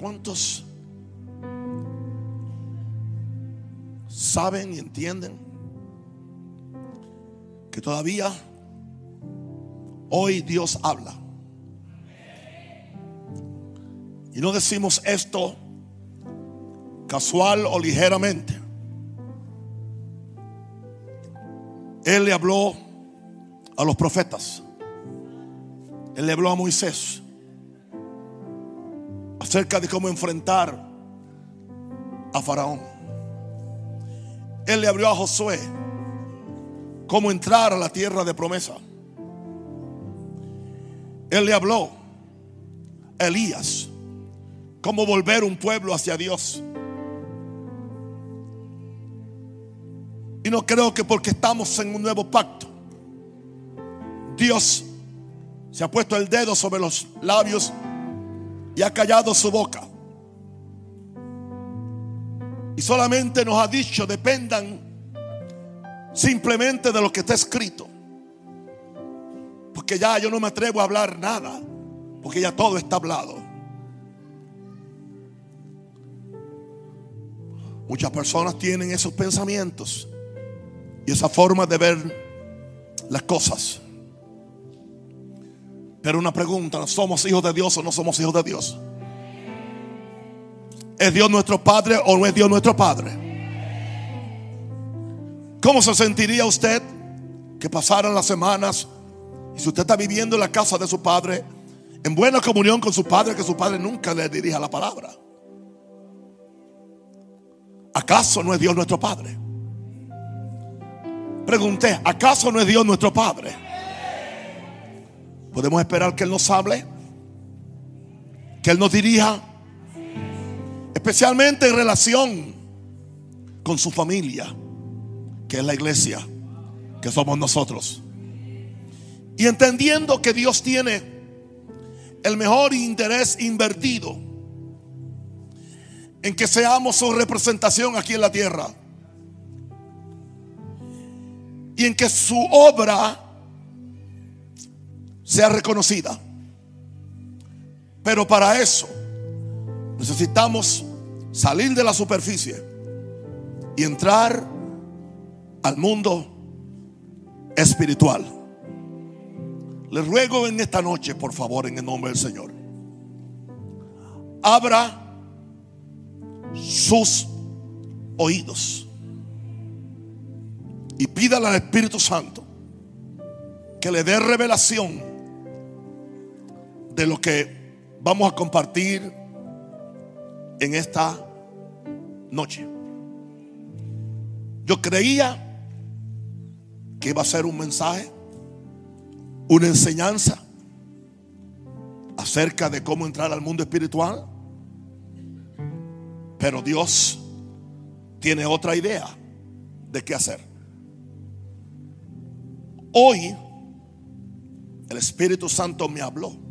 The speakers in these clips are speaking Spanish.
¿Cuántos saben y entienden que todavía hoy Dios habla? Y no decimos esto casual o ligeramente. Él le habló a los profetas. Él le habló a Moisés acerca de cómo enfrentar a Faraón. Él le abrió a Josué cómo entrar a la tierra de promesa. Él le habló a Elías cómo volver un pueblo hacia Dios. Y no creo que porque estamos en un nuevo pacto, Dios se ha puesto el dedo sobre los labios y ha callado su boca. Y solamente nos ha dicho, dependan simplemente de lo que está escrito. Porque ya yo no me atrevo a hablar nada, porque ya todo está hablado. Muchas personas tienen esos pensamientos y esa forma de ver las cosas. Pero una pregunta, ¿somos hijos de Dios o no somos hijos de Dios? ¿Es Dios nuestro Padre o no es Dios nuestro Padre? ¿Cómo se sentiría usted que pasaran las semanas y si usted está viviendo en la casa de su Padre, en buena comunión con su Padre, que su Padre nunca le dirija la palabra? ¿Acaso no es Dios nuestro Padre? Pregunté, ¿acaso no es Dios nuestro Padre? ¿Podemos esperar que Él nos hable? Que Él nos dirija. Especialmente en relación con su familia, que es la iglesia, que somos nosotros. Y entendiendo que Dios tiene el mejor interés invertido en que seamos su representación aquí en la tierra. Y en que su obra sea reconocida. Pero para eso necesitamos salir de la superficie y entrar al mundo espiritual. Les ruego en esta noche, por favor, en el nombre del Señor, abra sus oídos y pídale al Espíritu Santo que le dé revelación de lo que vamos a compartir en esta noche. Yo creía que iba a ser un mensaje, una enseñanza acerca de cómo entrar al mundo espiritual. Pero Dios tiene otra idea de qué hacer. Hoy el Espíritu Santo me habló.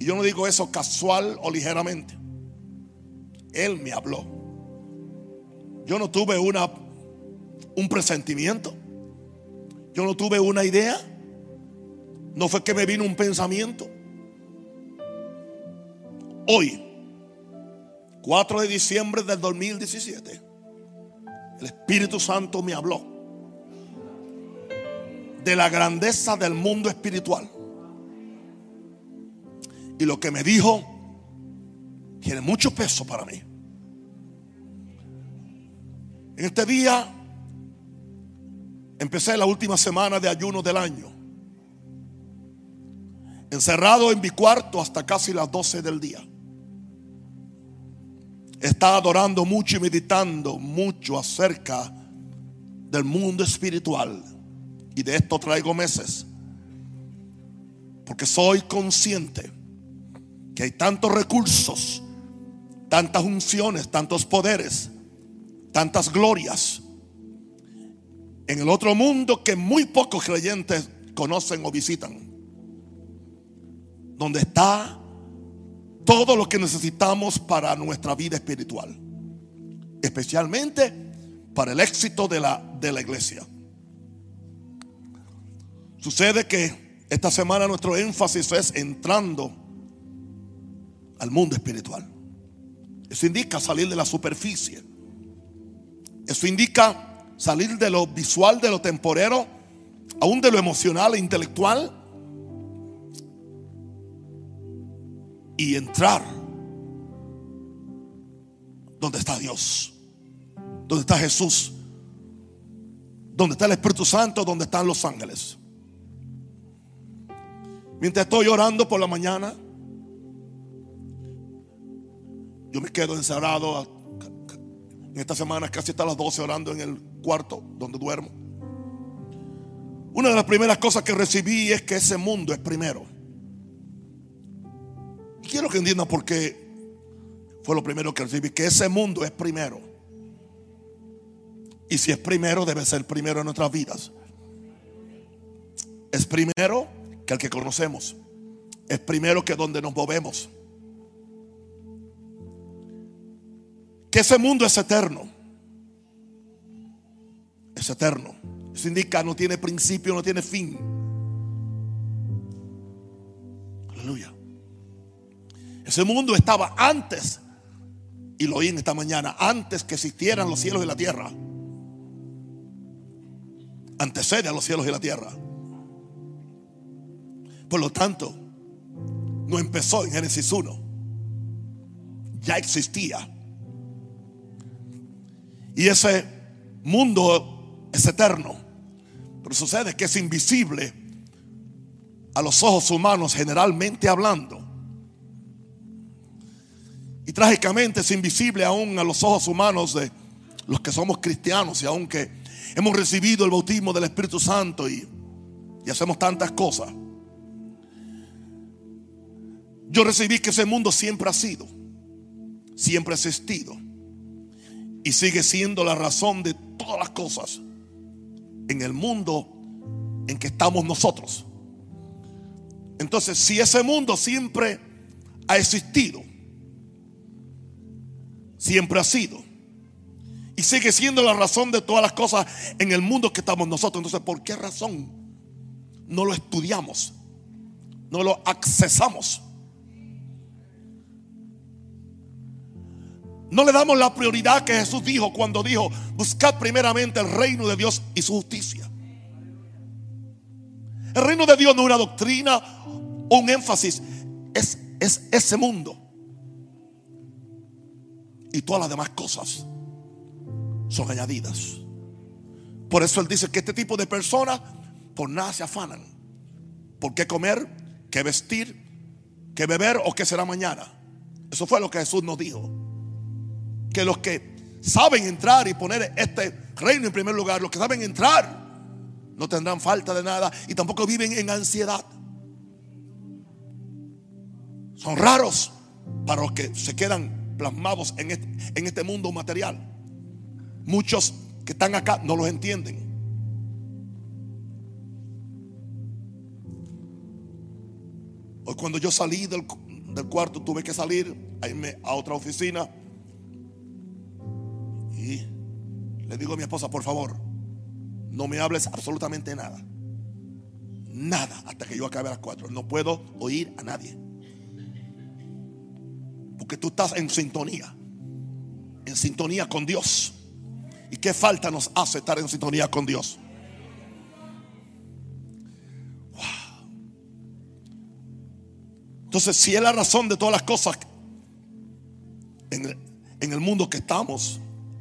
Y yo no digo eso casual o ligeramente. Él me habló. Yo no tuve una un presentimiento. Yo no tuve una idea. No fue que me vino un pensamiento. Hoy 4 de diciembre del 2017, el Espíritu Santo me habló de la grandeza del mundo espiritual. Y lo que me dijo tiene mucho peso para mí. En este día empecé la última semana de ayuno del año. Encerrado en mi cuarto hasta casi las 12 del día está adorando mucho y meditando mucho acerca del mundo espiritual. Y de esto traigo meses. Porque soy consciente que hay tantos recursos, tantas unciones, tantos poderes, tantas glorias en el otro mundo que muy pocos creyentes conocen o visitan. Donde está todo lo que necesitamos para nuestra vida espiritual. Especialmente para el éxito de la, de la iglesia. Sucede que esta semana nuestro énfasis es entrando al mundo espiritual. Eso indica salir de la superficie. Eso indica salir de lo visual, de lo temporero, aún de lo emocional e intelectual. Y entrar donde está Dios, donde está Jesús, donde está el Espíritu Santo, donde están los ángeles. Mientras estoy orando por la mañana, yo me quedo encerrado en esta semana casi hasta las 12 orando en el cuarto donde duermo. Una de las primeras cosas que recibí es que ese mundo es primero. Y quiero que entiendan por qué fue lo primero que recibí, que ese mundo es primero. Y si es primero, debe ser primero en nuestras vidas. Es primero que el que conocemos. Es primero que donde nos movemos. Que ese mundo es eterno. Es eterno. Eso indica no tiene principio, no tiene fin. Aleluya. Ese mundo estaba antes, y lo oí en esta mañana, antes que existieran los cielos y la tierra. Antecede a los cielos y la tierra. Por lo tanto, no empezó en Génesis 1. Ya existía. Y ese mundo es eterno. Pero sucede que es invisible a los ojos humanos generalmente hablando. Y trágicamente es invisible aún a los ojos humanos de los que somos cristianos y aunque hemos recibido el bautismo del Espíritu Santo y, y hacemos tantas cosas. Yo recibí que ese mundo siempre ha sido, siempre ha existido y sigue siendo la razón de todas las cosas en el mundo en que estamos nosotros. Entonces, si ese mundo siempre ha existido, siempre ha sido, y sigue siendo la razón de todas las cosas en el mundo que estamos nosotros, entonces, ¿por qué razón no lo estudiamos? No lo accesamos. No le damos la prioridad que Jesús dijo cuando dijo, buscad primeramente el reino de Dios y su justicia. El reino de Dios no es una doctrina un énfasis, es, es ese mundo. Y todas las demás cosas son añadidas. Por eso Él dice que este tipo de personas por nada se afanan. ¿Por qué comer? ¿Qué vestir? ¿Qué beber o qué será mañana? Eso fue lo que Jesús nos dijo que los que saben entrar y poner este reino en primer lugar, los que saben entrar, no tendrán falta de nada y tampoco viven en ansiedad. Son raros para los que se quedan plasmados en este, en este mundo material. Muchos que están acá no los entienden. Hoy cuando yo salí del, del cuarto tuve que salir a irme a otra oficina le digo a mi esposa, por favor, no me hables absolutamente nada. Nada hasta que yo acabe a las cuatro. No puedo oír a nadie. Porque tú estás en sintonía. En sintonía con Dios. ¿Y qué falta nos hace estar en sintonía con Dios? Entonces, si es la razón de todas las cosas en en el mundo que estamos,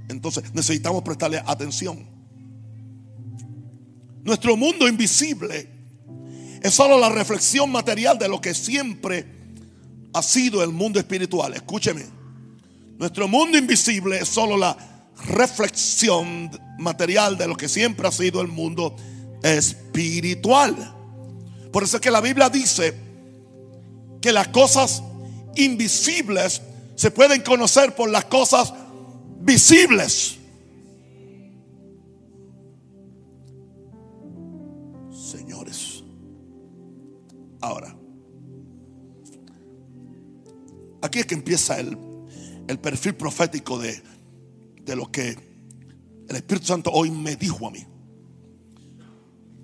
entonces necesitamos prestarle atención. Nuestro mundo invisible es solo la reflexión material de lo que siempre ha sido el mundo espiritual. Escúcheme. Nuestro mundo invisible es solo la reflexión material de lo que siempre ha sido el mundo espiritual. Por eso es que la Biblia dice que las cosas invisibles se pueden conocer por las cosas visibles. Señores, ahora, aquí es que empieza el, el perfil profético de, de lo que el Espíritu Santo hoy me dijo a mí.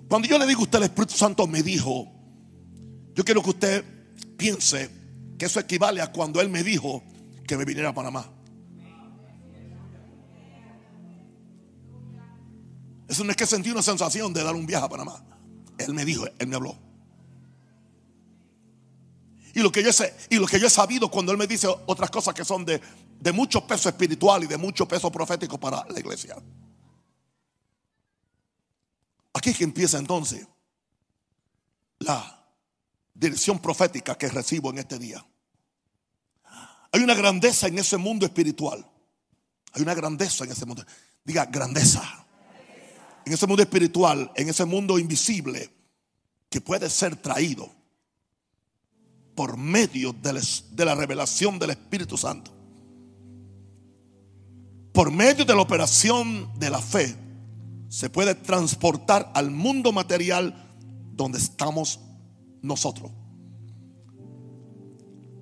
Cuando yo le digo a usted, el Espíritu Santo me dijo, yo quiero que usted piense que eso equivale a cuando él me dijo que me viniera a Panamá. Eso no es que sentí una sensación de dar un viaje a Panamá. Él me dijo, él me habló. Y lo que yo sé, y lo que yo he sabido cuando él me dice otras cosas que son de, de mucho peso espiritual y de mucho peso profético para la iglesia. Aquí es que empieza entonces la dirección profética que recibo en este día. Hay una grandeza en ese mundo espiritual. Hay una grandeza en ese mundo. Diga grandeza en ese mundo espiritual, en ese mundo invisible, que puede ser traído por medio de la revelación del Espíritu Santo. Por medio de la operación de la fe, se puede transportar al mundo material donde estamos nosotros.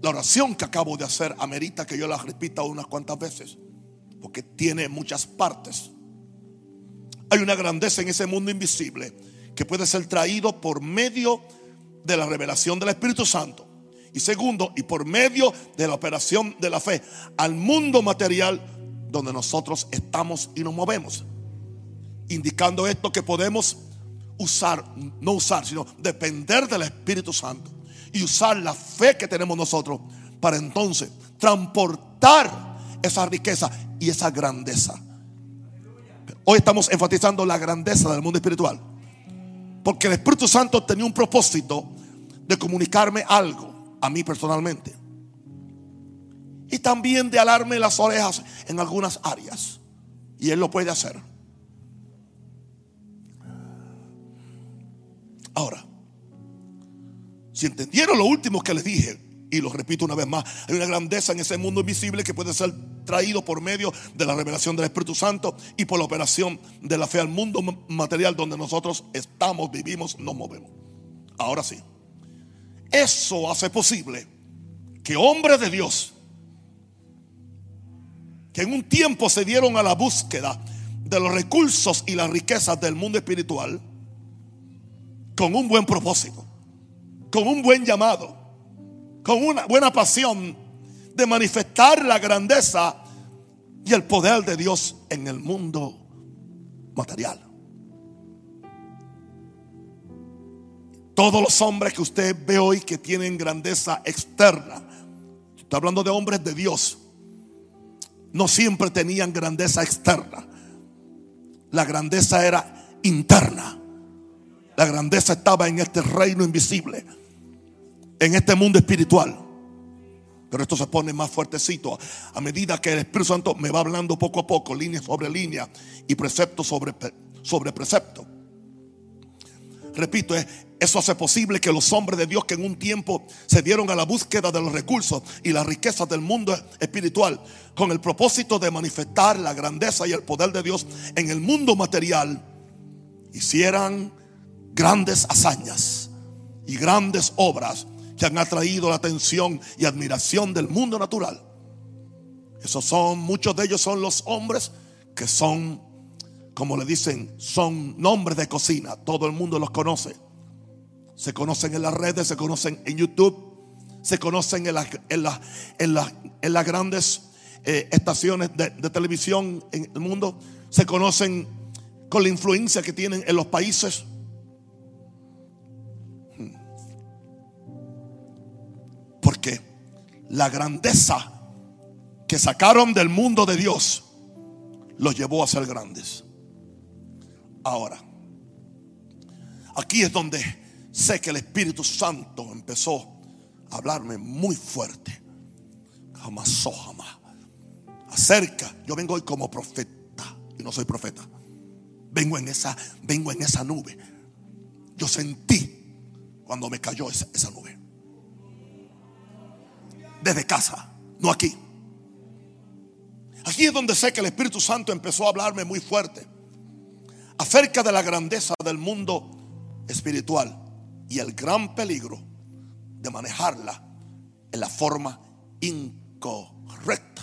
La oración que acabo de hacer amerita que yo la repita unas cuantas veces, porque tiene muchas partes. Hay una grandeza en ese mundo invisible que puede ser traído por medio de la revelación del Espíritu Santo. Y segundo, y por medio de la operación de la fe al mundo material donde nosotros estamos y nos movemos. Indicando esto que podemos usar, no usar, sino depender del Espíritu Santo y usar la fe que tenemos nosotros para entonces transportar esa riqueza y esa grandeza Hoy estamos enfatizando la grandeza del mundo espiritual. Porque el Espíritu Santo tenía un propósito de comunicarme algo a mí personalmente. Y también de alarme las orejas en algunas áreas. Y Él lo puede hacer. Ahora, si entendieron lo último que les dije, y lo repito una vez más, hay una grandeza en ese mundo invisible que puede ser traído por medio de la revelación del Espíritu Santo y por la operación de la fe al mundo material donde nosotros estamos, vivimos, nos movemos. Ahora sí, eso hace posible que hombres de Dios, que en un tiempo se dieron a la búsqueda de los recursos y las riquezas del mundo espiritual, con un buen propósito, con un buen llamado, con una buena pasión de manifestar la grandeza y el poder de Dios en el mundo material. Todos los hombres que usted ve hoy que tienen grandeza externa, está hablando de hombres de Dios, no siempre tenían grandeza externa. La grandeza era interna. La grandeza estaba en este reino invisible en este mundo espiritual. Pero esto se pone más fuertecito a medida que el Espíritu Santo me va hablando poco a poco, línea sobre línea y precepto sobre, sobre precepto. Repito, eso hace posible que los hombres de Dios que en un tiempo se dieron a la búsqueda de los recursos y las riquezas del mundo espiritual con el propósito de manifestar la grandeza y el poder de Dios en el mundo material, hicieran grandes hazañas y grandes obras han atraído la atención y admiración del mundo natural. Esos son, muchos de ellos son los hombres que son, como le dicen, son nombres de cocina. Todo el mundo los conoce. Se conocen en las redes, se conocen en YouTube, se conocen en, en, en, las grandes eh, estaciones de, de televisión en el mundo, se conocen con la influencia que tienen en los países. Porque la grandeza que sacaron del mundo de Dios los llevó a ser grandes. Ahora, aquí es donde sé que el Espíritu Santo empezó a hablarme muy fuerte. Jamás, jamás. Acerca, yo vengo hoy como profeta y no soy profeta. Vengo en esa, vengo en esa nube. Yo sentí cuando me cayó esa, esa nube desde casa, no aquí. Aquí es donde sé que el Espíritu Santo empezó a hablarme muy fuerte acerca de la grandeza del mundo espiritual y el gran peligro de manejarla en la forma incorrecta.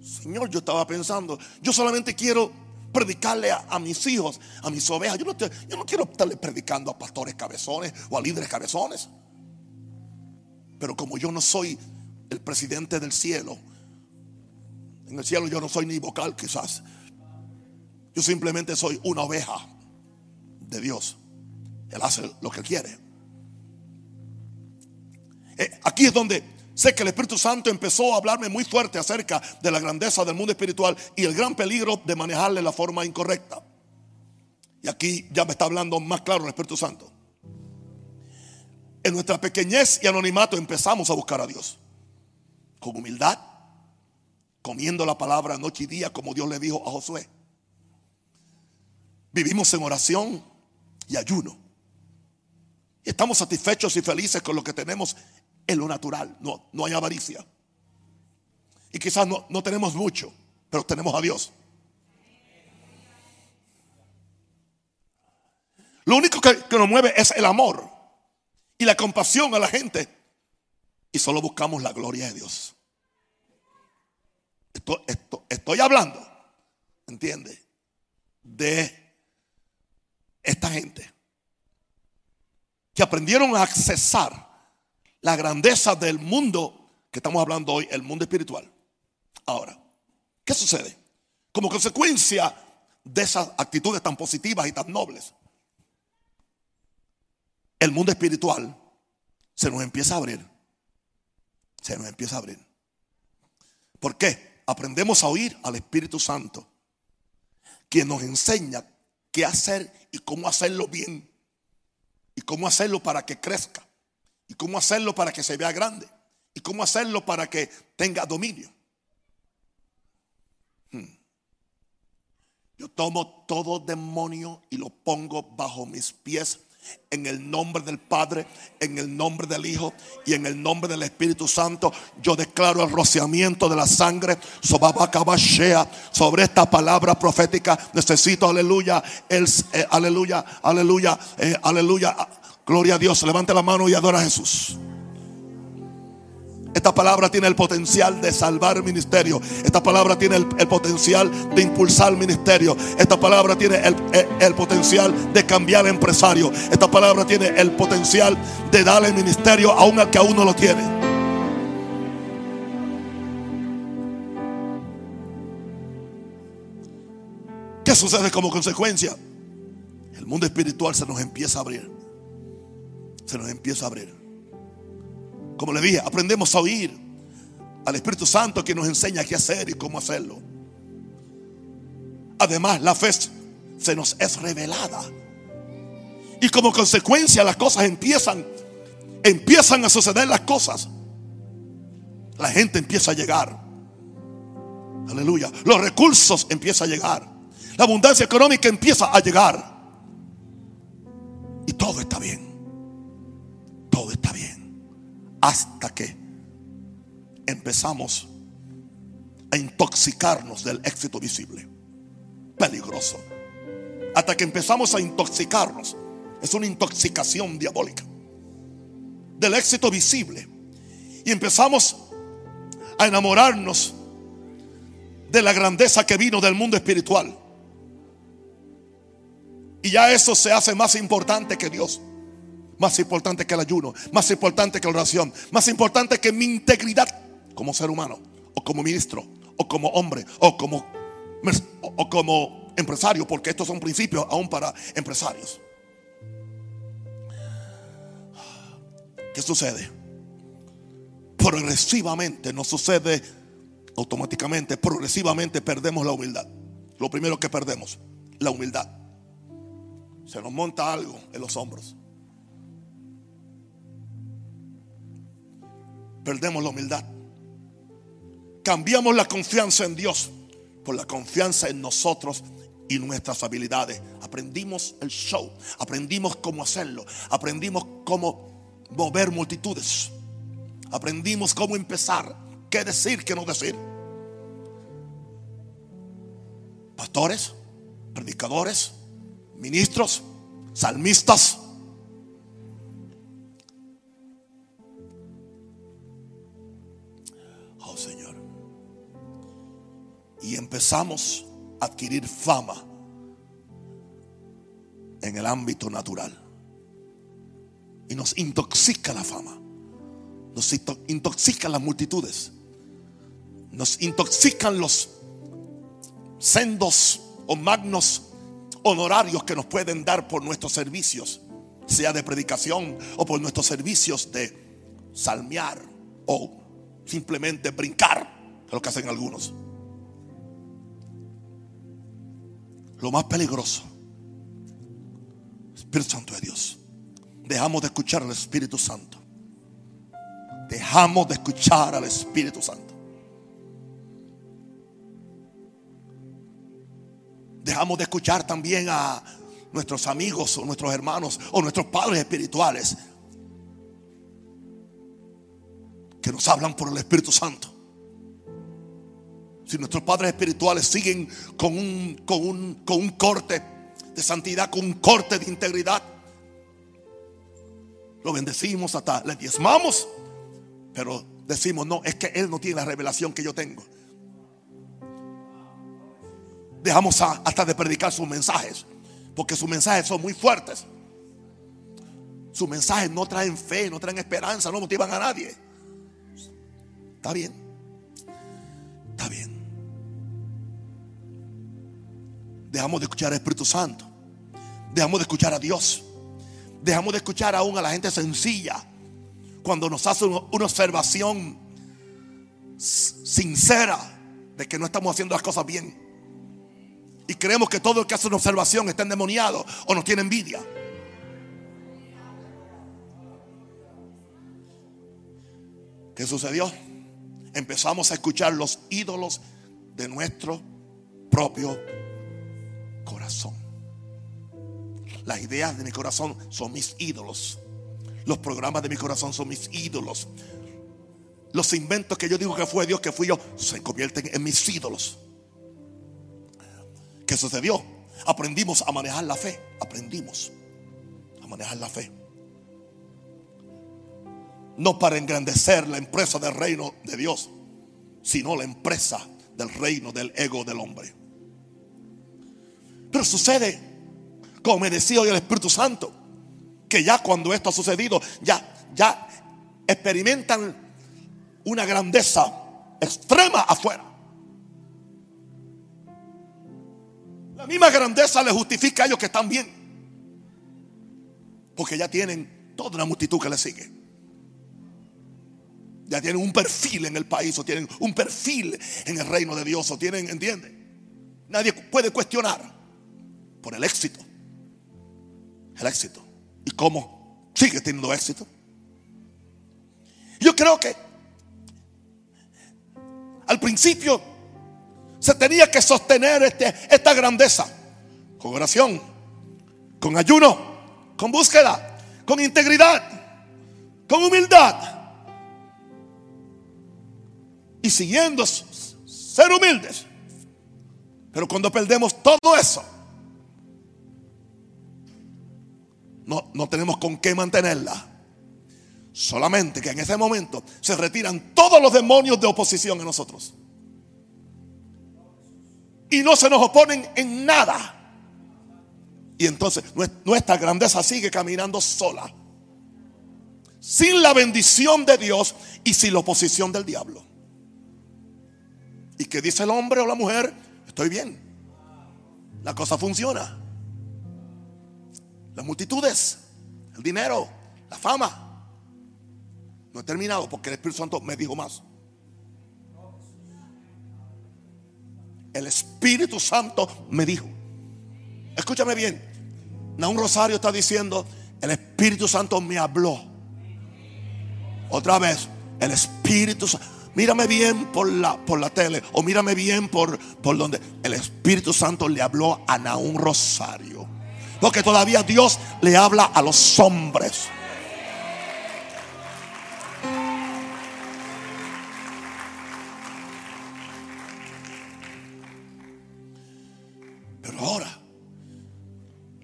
Señor, yo estaba pensando, yo solamente quiero predicarle a, mis hijos, a mis ovejas. Yo no, yo no quiero estarle predicando a pastores cabezones o a líderes cabezones. Pero como yo no soy el presidente del cielo, en el cielo yo no soy ni vocal quizás. Yo simplemente soy una oveja de Dios. Él hace lo que quiere. Eh, aquí es donde sé que el Espíritu Santo empezó a hablarme muy fuerte acerca de la grandeza del mundo espiritual y el gran peligro de manejarle la forma incorrecta. Y aquí ya me está hablando más claro el Espíritu Santo. En nuestra pequeñez y anonimato empezamos a buscar a Dios. Con humildad, comiendo la palabra noche y día como Dios le dijo a Josué. Vivimos en oración y ayuno. Estamos satisfechos y felices con lo que tenemos en lo natural. No, no hay avaricia. Y quizás no, no tenemos mucho, pero tenemos a Dios. Lo único que, nos mueve es el amor y la compasión a la gente. Y solo buscamos la gloria de Dios. Esto, esto, estoy hablando, ¿entiende? De esta gente que aprendieron a accesar la grandeza del mundo que estamos hablando hoy, el mundo espiritual. Ahora, ¿qué sucede? Como consecuencia de esas actitudes tan positivas y tan nobles, el mundo espiritual se nos empieza a abrir. Se nos empieza a abrir. ¿Por qué? Aprendemos a oír al Espíritu Santo, quien nos enseña qué hacer y cómo hacerlo bien. Y cómo hacerlo para que crezca. Y cómo hacerlo para que se vea grande. Y cómo hacerlo para que tenga dominio. Hmm. Yo tomo todo demonio y lo pongo bajo mis pies en el nombre del Padre, en el nombre del Hijo y en el nombre del Espíritu Santo, yo declaro el rociamiento de la sangre sobre esta palabra profética. Necesito, aleluya, el, eh, aleluya, aleluya, eh, aleluya. Gloria a Dios. Levante la mano y adora a Jesús. Esta palabra tiene el potencial de salvar ministerio. Esta palabra tiene el, potencial de impulsar ministerio. Esta palabra tiene el, potencial de cambiar empresario. Esta palabra tiene el potencial de darle ministerio aún al que aún no lo tiene. ¿Qué sucede como consecuencia? El mundo espiritual se nos empieza a abrir. Se nos empieza a abrir. Como le dije, aprendemos a oír al Espíritu Santo que nos enseña qué hacer y cómo hacerlo. Además, la fe se nos es revelada. Y como consecuencia las cosas empiezan, empiezan a suceder las cosas. La gente empieza a llegar. Aleluya. Los recursos empiezan a llegar. La abundancia económica empieza a llegar. Y todo está bien. Todo está hasta que empezamos a intoxicarnos del éxito visible. Peligroso. Hasta que empezamos a intoxicarnos. Es una intoxicación diabólica. Del éxito visible. Y empezamos a enamorarnos de la grandeza que vino del mundo espiritual. Y ya eso se hace más importante que Dios. Más importante que el ayuno, más importante que la oración, más importante que mi integridad como ser humano, o como ministro, o como hombre, o como, o como empresario, porque estos son principios aún para empresarios. ¿Qué sucede? Progresivamente, no sucede automáticamente, progresivamente perdemos la humildad. Lo primero que perdemos, la humildad. Se nos monta algo en los hombros. Perdemos la humildad. Cambiamos la confianza en Dios por la confianza en nosotros y nuestras habilidades. Aprendimos el show, aprendimos cómo hacerlo, aprendimos cómo mover multitudes, aprendimos cómo empezar, qué decir, qué no decir. Pastores, predicadores, ministros, salmistas, empezamos a adquirir fama en el ámbito natural. Y nos intoxica la fama. Nos intoxican las multitudes. Nos intoxican los sendos o magnos honorarios que nos pueden dar por nuestros servicios, sea de predicación o por nuestros servicios de salmear o simplemente brincar, lo que hacen algunos. Lo más peligroso, Espíritu Santo de Dios, dejamos de escuchar al Espíritu Santo. Dejamos de escuchar al Espíritu Santo. Dejamos de escuchar también a nuestros amigos o nuestros hermanos o nuestros padres espirituales que nos hablan por el Espíritu Santo. Si nuestros padres espirituales siguen con un, con un, con un corte de santidad, con un corte de integridad, lo bendecimos hasta le diezmamos, pero decimos, no, es que Él no tiene la revelación que yo tengo dejamos hasta de predicar sus mensajes, porque sus mensajes son muy fuertes. Sus mensajes no traen fe, no traen esperanza, no motivan a nadie. Está bien, Dejamos de escuchar al Espíritu Santo, dejamos de escuchar a Dios, dejamos de escuchar aún a la gente sencilla cuando nos hace una observación sincera de que no estamos haciendo las cosas bien. Y creemos que todo el que hace una observación está endemoniado o nos tiene envidia. ¿Qué sucedió? Empezamos a escuchar los ídolos de nuestro propio corazón. Las ideas de mi corazón son mis ídolos. Los programas de mi corazón son mis ídolos. Los inventos que yo digo que fue Dios, que fui yo, se convierten en mis ídolos. ¿Qué sucedió? Aprendimos a manejar la fe. Aprendimos a manejar la fe. No para engrandecer la empresa del reino de Dios, sino la empresa del reino del ego del hombre. Pero sucede, como me decía hoy el Espíritu Santo, que ya cuando esto ha sucedido, ya, ya experimentan una grandeza extrema afuera. La misma grandeza le justifica a ellos que están bien. Porque ya tienen toda una multitud que les sigue. Ya tienen un perfil en el país o tienen un perfil en el reino de Dios o tienen, ¿entiende? Nadie puede cuestionar por el éxito. El éxito. ¿Y cómo sigue teniendo éxito? Yo creo que al principio se tenía que sostener este, esta grandeza con oración, con ayuno, con búsqueda, con integridad, con humildad. Y siguiendo ser humildes. Pero cuando perdemos todo eso, no, no tenemos con qué mantenerla. Solamente que en ese momento se retiran todos los demonios de oposición en nosotros y no se nos oponen en nada. Y entonces nuestra grandeza sigue caminando sola. Sin la bendición de Dios y sin la oposición del diablo. ¿Y qué dice el hombre o la mujer? Estoy bien. La cosa funciona. Las multitudes, el dinero, la fama. No he terminado porque el Espíritu Santo me dijo más. El Espíritu Santo me dijo. Escúchame bien. un Rosario está diciendo, el Espíritu Santo me habló. Otra vez, el Espíritu Santo. Mírame bien por la, por la tele o mírame bien por, por donde el Espíritu Santo le habló a Naún Rosario. Porque todavía Dios le habla a los hombres.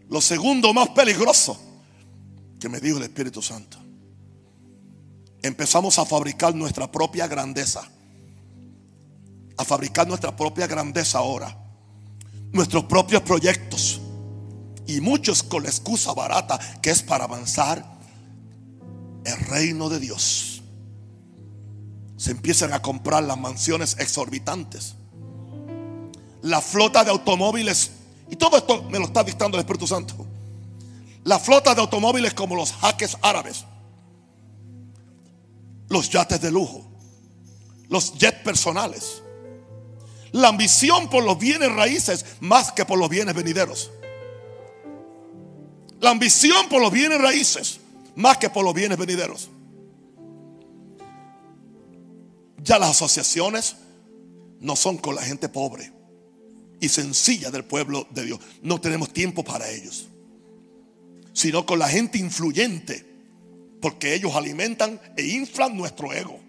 Lo segundo más peligroso que me dijo el Espíritu Santo. Empezamos a fabricar nuestra propia grandeza. A fabricar nuestra propia grandeza ahora. Nuestros propios proyectos. Y muchos con la excusa barata que es para avanzar el reino de Dios. se empiezan a comprar las mansiones exorbitantes. La flota de automóviles, y todo esto me lo está dictando el Espíritu Santo. La flota de automóviles como los jaques árabes, los yates de lujo, los jets personales. La ambición por los bienes raíces más que por los bienes venideros. La ambición por los bienes raíces más que por los bienes venideros. Ya las asociaciones no son con la gente pobre y sencilla del pueblo de Dios. No tenemos tiempo para ellos. Sino con la gente influyente. Porque ellos alimentan e inflan nuestro ego.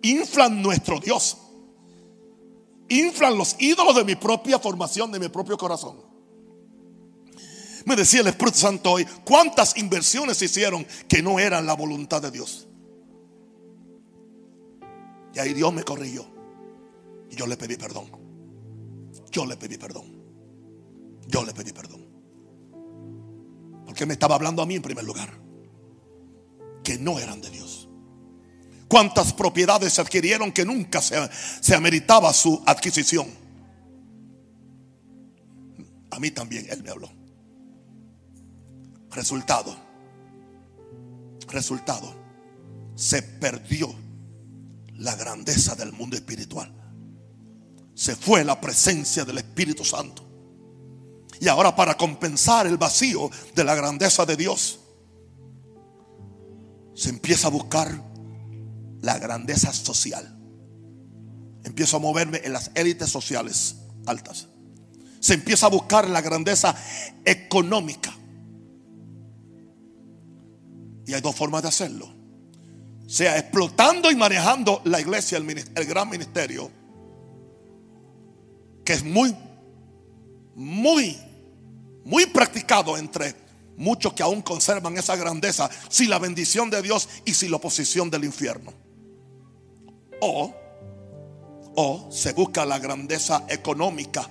Inflan nuestro Dios. Inflan los ídolos de mi propia formación, de mi propio corazón. Me decía el Espíritu Santo hoy, ¿cuántas inversiones hicieron que no eran la voluntad de Dios? Y ahí Dios me corrigió. Y yo le pedí perdón. Yo le pedí perdón. Yo le pedí perdón. Porque me estaba hablando a mí en primer lugar. Que no eran de Dios. ¿Cuántas propiedades se adquirieron que nunca se, se ameritaba su adquisición? A mí también Él me habló. Resultado. Resultado. Se perdió la grandeza del mundo espiritual. Se fue la presencia del Espíritu Santo. Y ahora para compensar el vacío de la grandeza de Dios, se empieza a buscar la grandeza social. Empiezo a moverme en las élites sociales altas. Se empieza a buscar la grandeza económica. Y hay dos formas de hacerlo. Sea explotando y manejando la iglesia, el, gran ministerio, que es muy, muy, muy practicado entre muchos que aún conservan esa grandeza, sin la bendición de Dios y sin la oposición del infierno. O, o se busca la grandeza económica,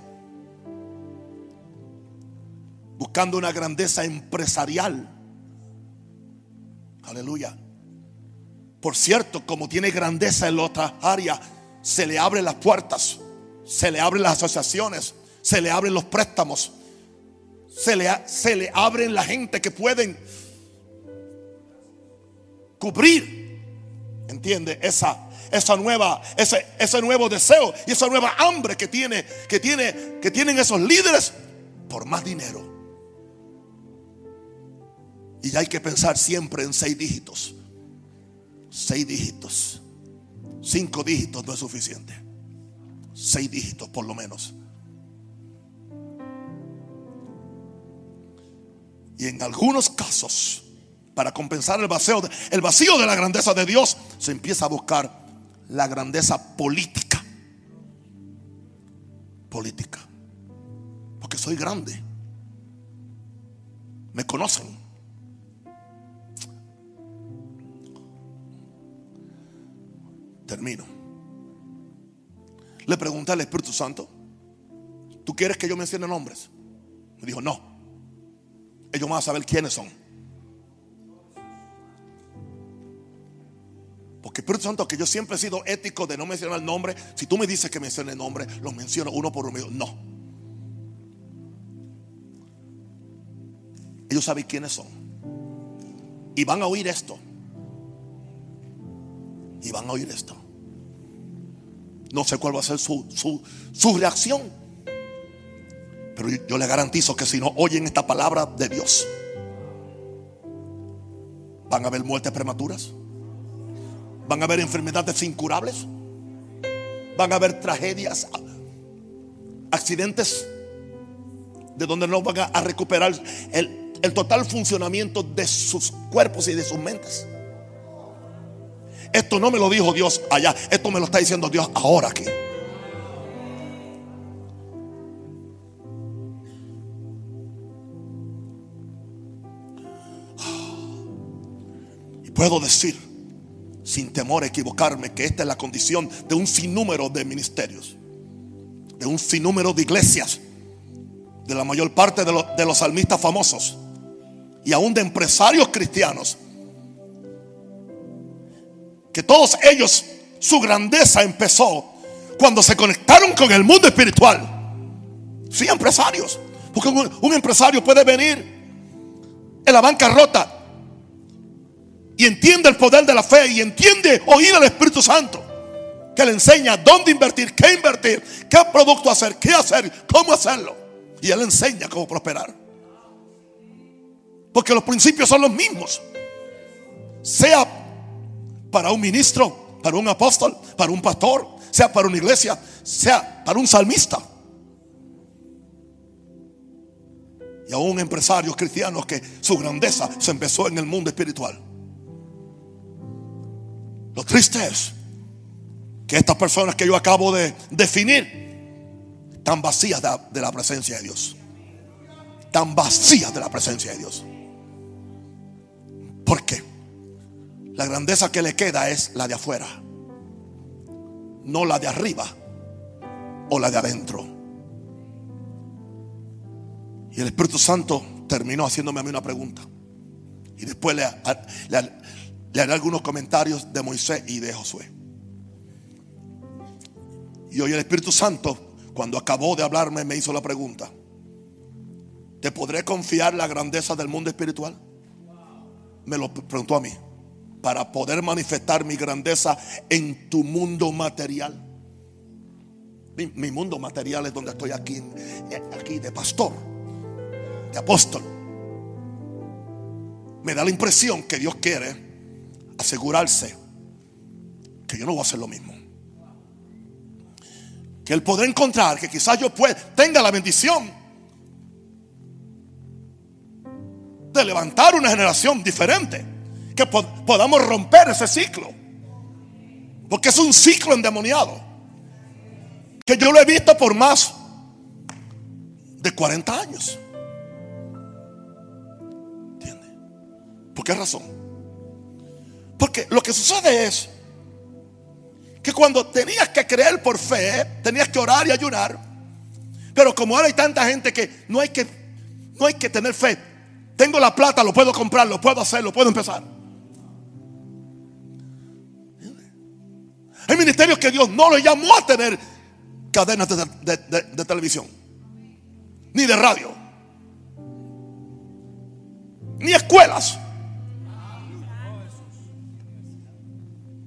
buscando una grandeza empresarial Aleluya. Por cierto, como tiene grandeza en otra área, se le abren las puertas, se le abren las asociaciones, se le abren los préstamos, se le, se le abren la gente que pueden cubrir, entiende, esa, esa nueva, ese, ese nuevo deseo y esa nueva hambre que tiene, que tiene, que tienen esos líderes por más dinero. Y hay que pensar siempre en seis dígitos. Seis dígitos. Cinco dígitos no es suficiente. Seis dígitos por lo menos. Y en algunos casos, para compensar el vacío, el vacío de la grandeza de Dios, se empieza a buscar la grandeza política. Política. Porque soy grande. Me conocen. Termino. Le pregunté al Espíritu Santo, ¿tú quieres que yo mencione nombres? Me dijo, no. Ellos van a saber quiénes son. Porque Espíritu Santo, que yo siempre he sido ético de no mencionar el nombre. Si tú me dices que mencione el nombre, los menciono uno por uno. No. Ellos saben quiénes son. Y van a oír esto y van a oír esto. No sé cuál va a ser su, su, reacción. Pero yo, yo le garantizo que si no oyen esta palabra de Dios, van a haber muertes prematuras. Van a haber enfermedades incurables. Van a haber tragedias, accidentes de donde no van a recuperar el, el total funcionamiento de sus cuerpos y de sus mentes. Esto no me lo dijo Dios allá, esto me lo está diciendo Dios ahora aquí. Y puedo decir, sin temor a equivocarme, que esta es la condición de un sinnúmero de ministerios, de un sinnúmero de iglesias, de la mayor parte de, de los salmistas famosos y aún de empresarios cristianos que todos ellos, su grandeza empezó cuando se conectaron con el mundo espiritual. Sí, empresarios. Porque un, empresario puede venir en la bancarrota y entiende el poder de la fe y entiende oír al Espíritu Santo que le enseña dónde invertir, qué invertir, qué producto hacer, qué hacer, cómo hacerlo. Y él enseña cómo prosperar. Porque los principios son los mismos. Sea para un ministro, para un apóstol, para un pastor, sea para una iglesia, sea para un salmista. Y aún empresarios cristianos que su grandeza se empezó en el mundo espiritual. Lo triste es que estas personas que yo acabo de definir están vacías de, la presencia de Dios. Tan vacías de la presencia de Dios. ¿Por qué? La grandeza que le queda es la de afuera, no la de arriba o la de adentro. Y el Espíritu Santo terminó haciéndome a mí una pregunta. Y después le, le haré algunos comentarios de Moisés y de Josué. Y hoy el Espíritu Santo, cuando acabó de hablarme, me hizo la pregunta. ¿Te podré confiar la grandeza del mundo espiritual? Me lo preguntó a mí para poder manifestar mi grandeza en tu mundo material. Mi, mundo material es donde estoy aquí, aquí de pastor, de apóstol. Me da la impresión que Dios quiere asegurarse que yo no voy a hacer lo mismo. Que Él podrá encontrar que quizás yo pueda, tenga la bendición de levantar una generación diferente que podamos romper ese ciclo. Porque es un ciclo endemoniado. Que yo lo he visto por más de 40 años. ¿Entiendes? ¿Por qué razón? Porque lo que sucede es que cuando tenías que creer por fe, tenías que orar y ayunar. Pero como ahora hay tanta gente que no hay que no hay que tener fe. Tengo la plata, lo puedo comprar, lo puedo hacer, lo puedo empezar. Hay ministerios que Dios no le llamó a tener cadenas de, televisión, ni de radio, ni escuelas.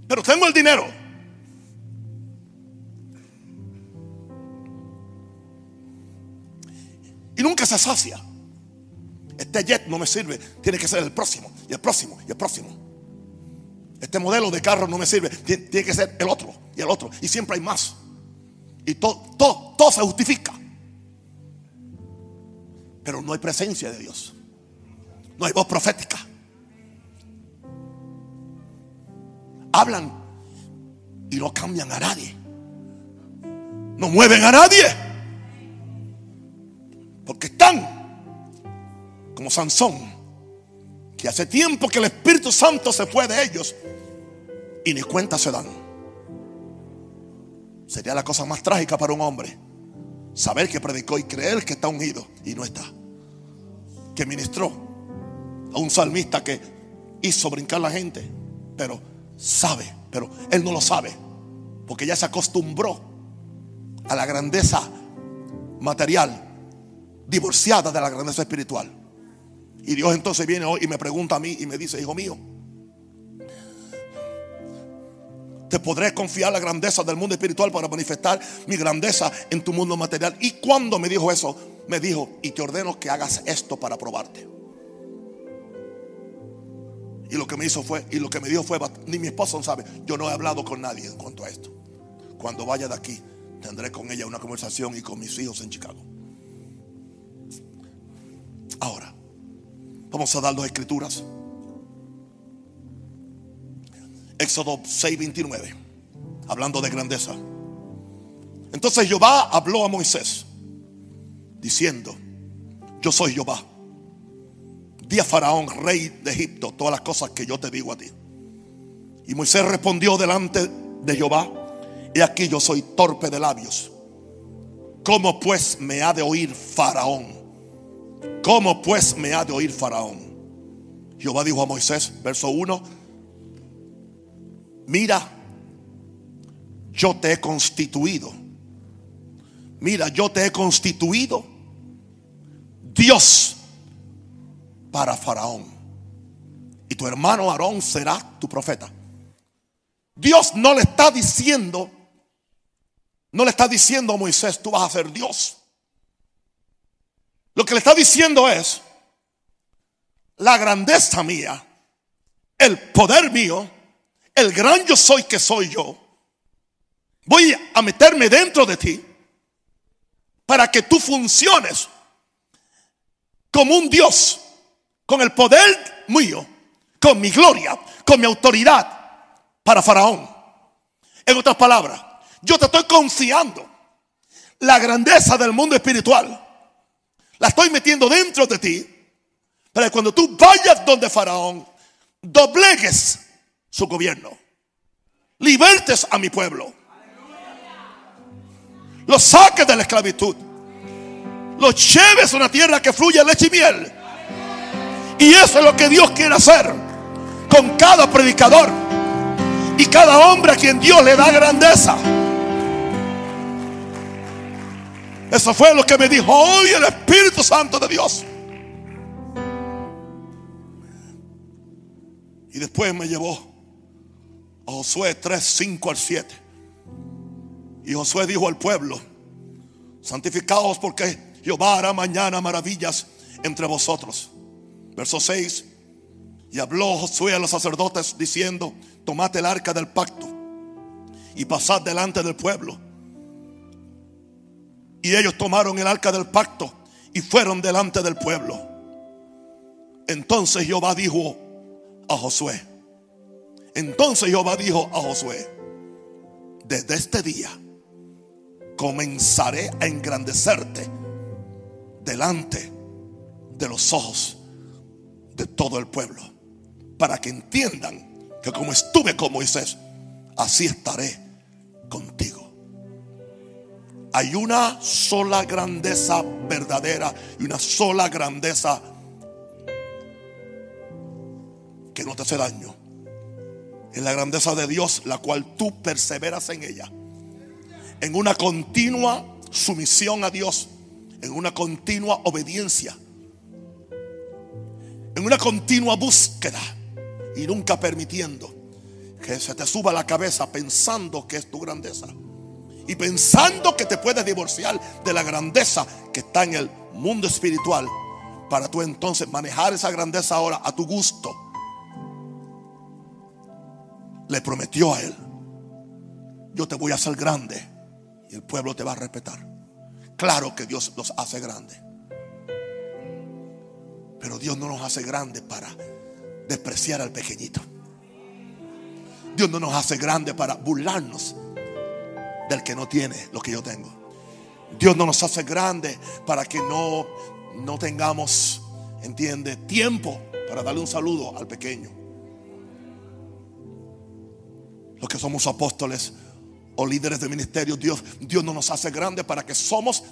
Pero tengo el dinero. Y nunca se sacia. Este jet no me sirve. Tiene que ser el próximo, y el próximo, y el próximo. Este modelo de carro no me sirve. Tiene, que ser el otro y el otro. Y siempre hay más. Y todo, todo, todo se justifica. Pero no hay presencia de Dios. No hay voz profética. Hablan y no cambian a nadie. No mueven a nadie. Porque están como Sansón que hace tiempo que el Espíritu Santo se fue de ellos y ni cuenta se dan. Sería la cosa más trágica para un hombre saber que predicó y creer que está ungido y no está. Que ministró a un salmista que hizo brincar la gente, pero sabe, pero él no lo sabe, porque ya se acostumbró a la grandeza material, divorciada de la grandeza espiritual. Y Dios entonces viene hoy y me pregunta a mí y me dice, hijo mío, te podré confiar la grandeza del mundo espiritual para manifestar mi grandeza en tu mundo material. Y cuando me dijo eso, me dijo, y te ordeno que hagas esto para probarte. Y lo que me hizo fue, y lo que me dijo fue, ni mi esposa sabe, yo no he hablado con nadie en cuanto a esto. Cuando vaya de aquí, tendré con ella una conversación y con mis hijos en Chicago. Ahora, vamos a dar dos escrituras. Éxodo 6:29, hablando de grandeza. Entonces Jehová habló a Moisés, diciendo, yo soy Jehová. Di a Faraón, rey de Egipto, todas las cosas que yo te digo a ti. Y Moisés respondió delante de Jehová, y aquí yo soy torpe de labios. ¿Cómo pues me ha de oír Faraón? ¿Cómo pues me ha de oír Faraón? Jehová dijo a Moisés, verso 1, mira, yo te he constituido. Mira, yo te he constituido Dios para Faraón. Y tu hermano Aarón será tu profeta. Dios no le está diciendo, no le está diciendo a Moisés, tú vas a ser Dios. Lo que le está diciendo es, la grandeza mía, el poder mío, el gran yo soy que soy yo, voy a meterme dentro de ti para que tú funciones como un Dios, con el poder mío, con mi gloria, con mi autoridad para Faraón. En otras palabras, yo te estoy confiando la grandeza del mundo espiritual. La estoy metiendo dentro de ti. Para que cuando tú vayas donde Faraón, doblegues su gobierno. Libertes a mi pueblo. Lo saques de la esclavitud. Lo lleves a una tierra que fluye leche y miel. Y eso es lo que Dios quiere hacer con cada predicador y cada hombre a quien Dios le da grandeza. Eso fue lo que me dijo hoy el Espíritu Santo de Dios. Y después me llevó a Josué 3, 5 al 7. Y Josué dijo al pueblo, santificaos porque Jehová hará mañana maravillas entre vosotros. Verso 6. Y habló Josué a los sacerdotes diciendo, tomad el arca del pacto y pasad delante del pueblo. Y ellos tomaron el arca del pacto y fueron delante del pueblo. Entonces Jehová dijo a Josué, entonces Jehová dijo a Josué, desde este día comenzaré a engrandecerte delante de los ojos de todo el pueblo, para que entiendan que como estuve con Moisés, así estaré contigo. Hay una sola grandeza verdadera y una sola grandeza que no te hace daño. Es la grandeza de Dios, la cual tú perseveras en ella. En una continua sumisión a Dios, en una continua obediencia, en una continua búsqueda y nunca permitiendo que se te suba la cabeza pensando que es tu grandeza y pensando que te puedes divorciar de la grandeza que está en el mundo espiritual para tú entonces manejar esa grandeza ahora a tu gusto. Le prometió a él, yo te voy a hacer grande y el pueblo te va a respetar. Claro que Dios los hace grandes. Pero Dios no nos hace grandes para despreciar al pequeñito. Dios no nos hace grandes para burlarnos del que no tiene lo que yo tengo. Dios no nos hace grandes para que no, no tengamos, entiende, tiempo para darle un saludo al pequeño. Los que somos apóstoles o líderes de ministerio, Dios, Dios no nos hace grandes para que somos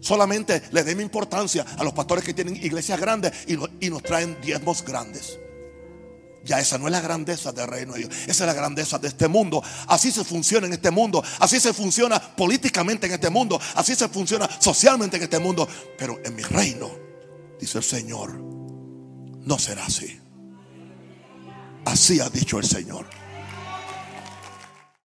solamente le demos importancia a los pastores que tienen iglesias grandes y, y nos traen diezmos grandes. Ya esa no es la grandeza del reino de Dios. Esa es la grandeza de este mundo. Así se funciona en este mundo. Así se funciona políticamente en este mundo. Así se funciona socialmente en este mundo. Pero en mi reino, dice el Señor, no será así. Así ha dicho el Señor.